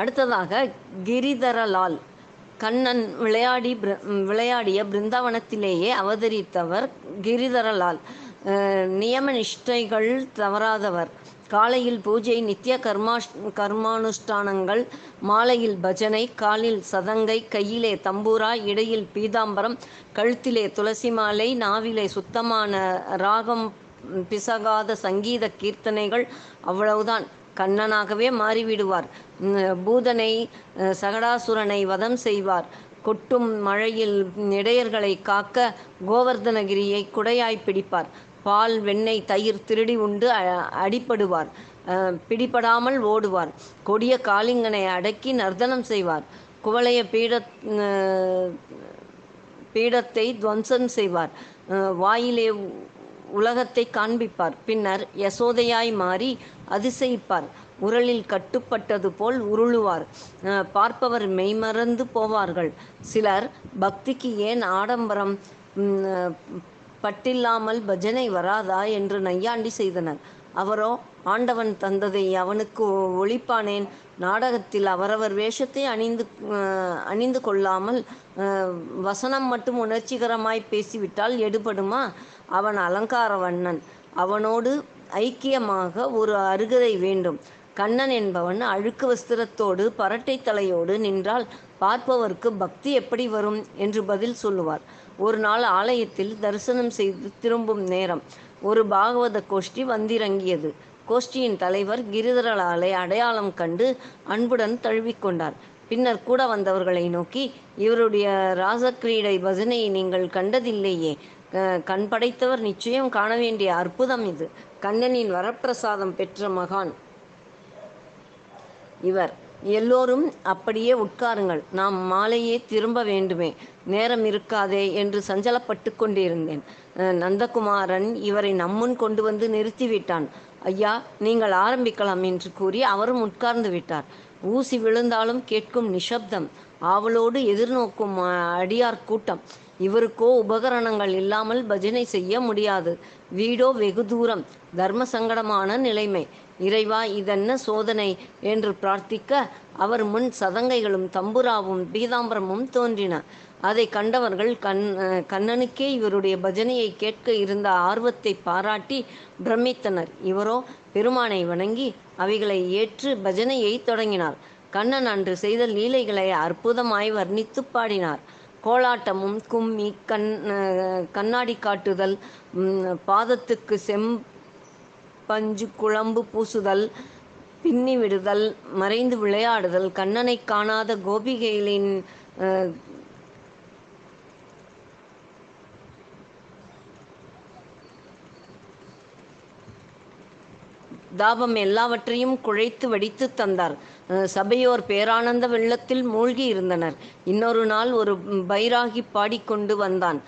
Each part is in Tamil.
அடுத்ததாக கிரிதரலால் கண்ணன் விளையாடி விளையாடிய பிருந்தாவனத்திலேயே அவதரித்தவர் கிரிதரலால். நியம நிஷ்டைகள் தவறாதவர். காலையில் பூஜை நித்திய கர்மாஷ் கர்மானுஷ்டானங்கள் மாலையில் பஜனை காலில் சதங்கை கையிலே தம்பூரா இடையில் பீதாம்பரம் கழுத்திலே துளசி மாலை நாவிலே சுத்தமான ராகம் பிசகாத சங்கீத கீர்த்தனைகள் அவ்வளவுதான். கண்ணனாகவே மாறிவிடுவார். பூதனை சகடாசுரனை வதம் செய்வார். கொட்டும் மழையில் இடையர்களை காக்க கோவர்தனகிரியை குடையாய் பிடிப்பார். பால் வெண்ணெய் தயிர் திருடி உண்டு அ- அடிபடுவார். பிடிபடாமல் ஓடுவார். கொடிய காளிங்கனை அடக்கி நர்தனம் செய்வார். குவளைய பீட பீடத்தை துவம்சம் செய்வார். வாயிலே உலகத்தை காண்பிப்பார். பின்னர் யசோதையாய் மாறி அதிசயிப்பார். உரலில் கட்டுப்பட்டது போல் உருளுவார். பார்ப்பவர் மெய்மறந்து போவார்கள். சிலர் பக்திக்கு ஏன் ஆடம்பரம் பட்டில்லாமல் பஜனை வராதா என்று நையாண்டி செய்தனர். அவரோ ஆண்டவன் தந்ததை அவனுக்கு ஒழிப்பானேன். நாடகத்தில் அவரவர் வேஷத்தை அணிந்து அணிந்து கொள்ளாமல் வசனம் மட்டும் உணர்ச்சிகரமாய் பேசிவிட்டால் எடுபடுமா? அவன் அலங்கார வண்ணன் அவனோடு ஐக்கியமாக ஒரு அருகதை வேண்டும். கண்ணன் என்பவன் அழுக்கு வஸ்திரத்தோடு பரட்டை தலையோடு நின்றால் பார்ப்பவருக்கு பக்தி எப்படி வரும் என்று பதில் சொல்லுவார். ஒரு நாள் ஆலயத்தில் தரிசனம் செய்து திரும்பும் நேரம். ஒரு பாகவத கோஷ்டி வந்திறங்கியது. கோஷ்டியின் தலைவர் கிரிதரலாலை அடையாளம் கண்டு அன்புடன் தழுவிக்கொண்டார் பின்னர் கூட வந்தவர்களை நோக்கி இவருடைய ராசக்கிரீடை பஜனையை நீங்கள் கண்டதில்லையே. கண் படைத்தவர் நிச்சயம் காண வேண்டிய அற்புதம் இது. கண்ணனின் வரப்பிரசாதம் பெற்ற மகான். இவர். எல்லோரும் அப்படியே உட்காருங்கள். நாம் மாலையே திரும்ப வேண்டுமே. நேரம் இருக்காதே என்று சஞ்சலப்பட்டு கொண்டிருந்தேன். நந்தகுமாரன் இவரை நம்முன் கொண்டு வந்து நிறுத்திவிட்டான். ஐயா நீங்கள் ஆரம்பிக்கலாம் என்று கூறி அவரும் உட்கார்ந்து விட்டார். ஊசி விழுந்தாலும் கேட்கும் நிசப்தம். ஆவலோடு எதிர்நோக்கும் அடியார் கூட்டம். இவருக்கோ உபகரணங்கள் இல்லாமல் பஜனை செய்ய முடியாது. வீடோ வெகு தூரம். தர்ம சங்கடமான நிலைமை. இறைவா இதென்ன சோதனை என்று பிரார்த்திக்க அவர் முன் சதங்கைகளும் தம்புராவும் பீதாம்பரமும் தோன்றின. அதை கண்டவர்கள் கண் கண்ணனுக்கே இவருடைய பஜனையை கேட்க இருந்த ஆர்வத்தை பாராட்டி பிரமித்தனர். இவரோ பெருமானை வணங்கி அவைகளை ஏற்று பஜனையை தொடங்கினார். கண்ணன் அன்று செய்த லீலைகளை அற்புதமாய் வர்ணித்து பாடினார். கோலாட்டமும் கும்மி கண் கண்ணாடி காட்டுதல் பாதத்துக்கு செம் பஞ்சு குழம்பு பூசுதல் பின்னி விடுதல் மறைந்து விளையாடுதல் கண்ணனை காணாத கோபிகைகளின் தாபம் எல்லாவற்றையும் குழைத்து வடித்து தந்தார். அஹ் சபையோர் பேரானந்த வெள்ளத்தில் மூழ்கி இருந்தனர். இன்னொரு நாள் ஒரு பைராகி பாடிக்கொண்டு வந்தான்.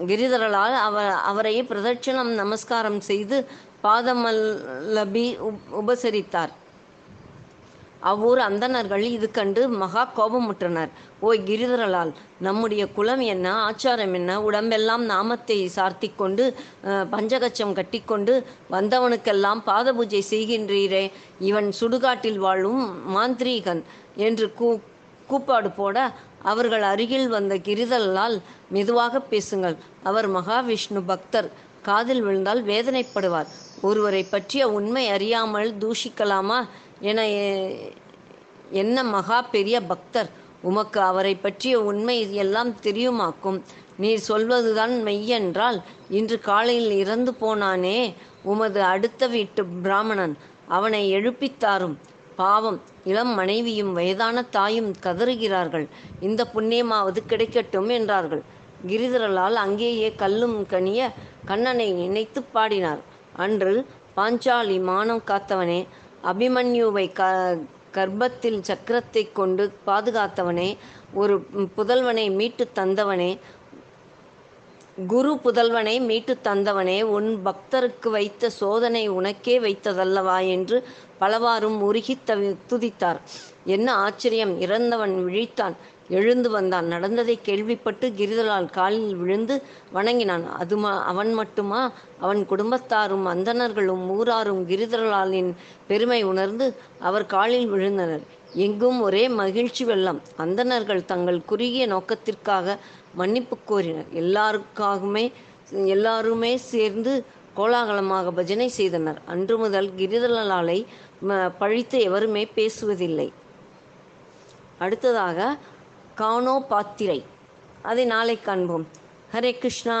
கிரிதரலால் அவர் அவரை பிரதட்சணம் நமஸ்காரம் செய்து பாதமல்லபி உப்- உபசரித்தார். அவ்வூர் அந்தணர்கள் இது கண்டு மகா கோபமுற்றனர். ஓய் கிரிதரலால் நம்முடைய குலம் என்ன ஆச்சாரம் என்ன உடம்பெல்லாம் நாமத்தை சார்த்தி கொண்டு பஞ்சகச்சம் கட்டிக்கொண்டு வந்தவனுக்கெல்லாம் பாத பூஜை செய்கின்றீரே இவன் சுடுகாட்டில் வாழும் மாந்திரீகன் என்று கூ கூப்பாடு போட அவர்கள் அருகில் வந்த கிரிதலால் மெதுவாக பேசுங்கள். அவர் மகாவிஷ்ணு பக்தர். காதில் விழுந்தால் வேதனைப்படுவார். ஒருவரை பற்றிய உண்மை அறியாமல் தூஷிக்கலாமா? என என்ன மகா பெரிய பக்தர்? உமக்கு அவரை பற்றிய உண்மை எல்லாம் தெரியுமாக்கும்? நீர் சொல்வதுதான் மெய்யென்றால் இன்று காலையில் இறந்து போனானே உமது அடுத்த வீட்டு பிராமணன். அவனை எழுப்பித்தாரும். பாவம் இளம் மனைவியும் வயதான தாயும் கதறுகிறார்கள். இந்த புண்ணியமாவது கிடைக்கட்டும் என்றார்கள். கிரிதரலால் அங்கேயே கல்லும் கனிய கண்ணனை நினைத்து பாடினார். அன்று பாஞ்சாலி மானம் காத்தவனே அபிமன்யுவை க கர்ப்பத்தில் சக்கரத்தை கொண்டு பாதுகாத்தவனே ஒரு புதல்வனை மீட்டு தந்தவனே குரு புதல்வனை மீட்டு தந்தவனே உன் பக்தருக்கு வைத்த சோதனை உனக்கே வைத்ததல்லவா என்று பலவாறும் உருகி தவி துதித்தார். என்ன ஆச்சரியம் இறந்தவன் விழித்தான் எழுந்து வந்தான். நடந்ததை கேள்விப்பட்டு கிரிதலால் காலில் விழுந்து வணங்கினான். அதுமா அவன் மட்டுமா? அவன் குடும்பத்தாரும் அந்தணர்களும் ஊராரும் கிரிதலாலின் பெருமை உணர்ந்து அவர் காலில் விழுந்தனர். எங்கும் ஒரே மகிழ்ச்சி வெள்ளம். அந்தணர்கள் தங்கள் குறுகிய நோக்கத்திற்காக மன்னிப்பு கோரினர். எல்லாருக்காகவுமே எல்லாருமே சேர்ந்து கோலாகலமாக பஜனை செய்தனர். அன்று முதல் கிரிதலாலை பழித்து எவருமே பேசுவதில்லை. அடுத்ததாக கானோ பாத்திரை அதை நாளை காண்போம். ஹரே கிருஷ்ணா.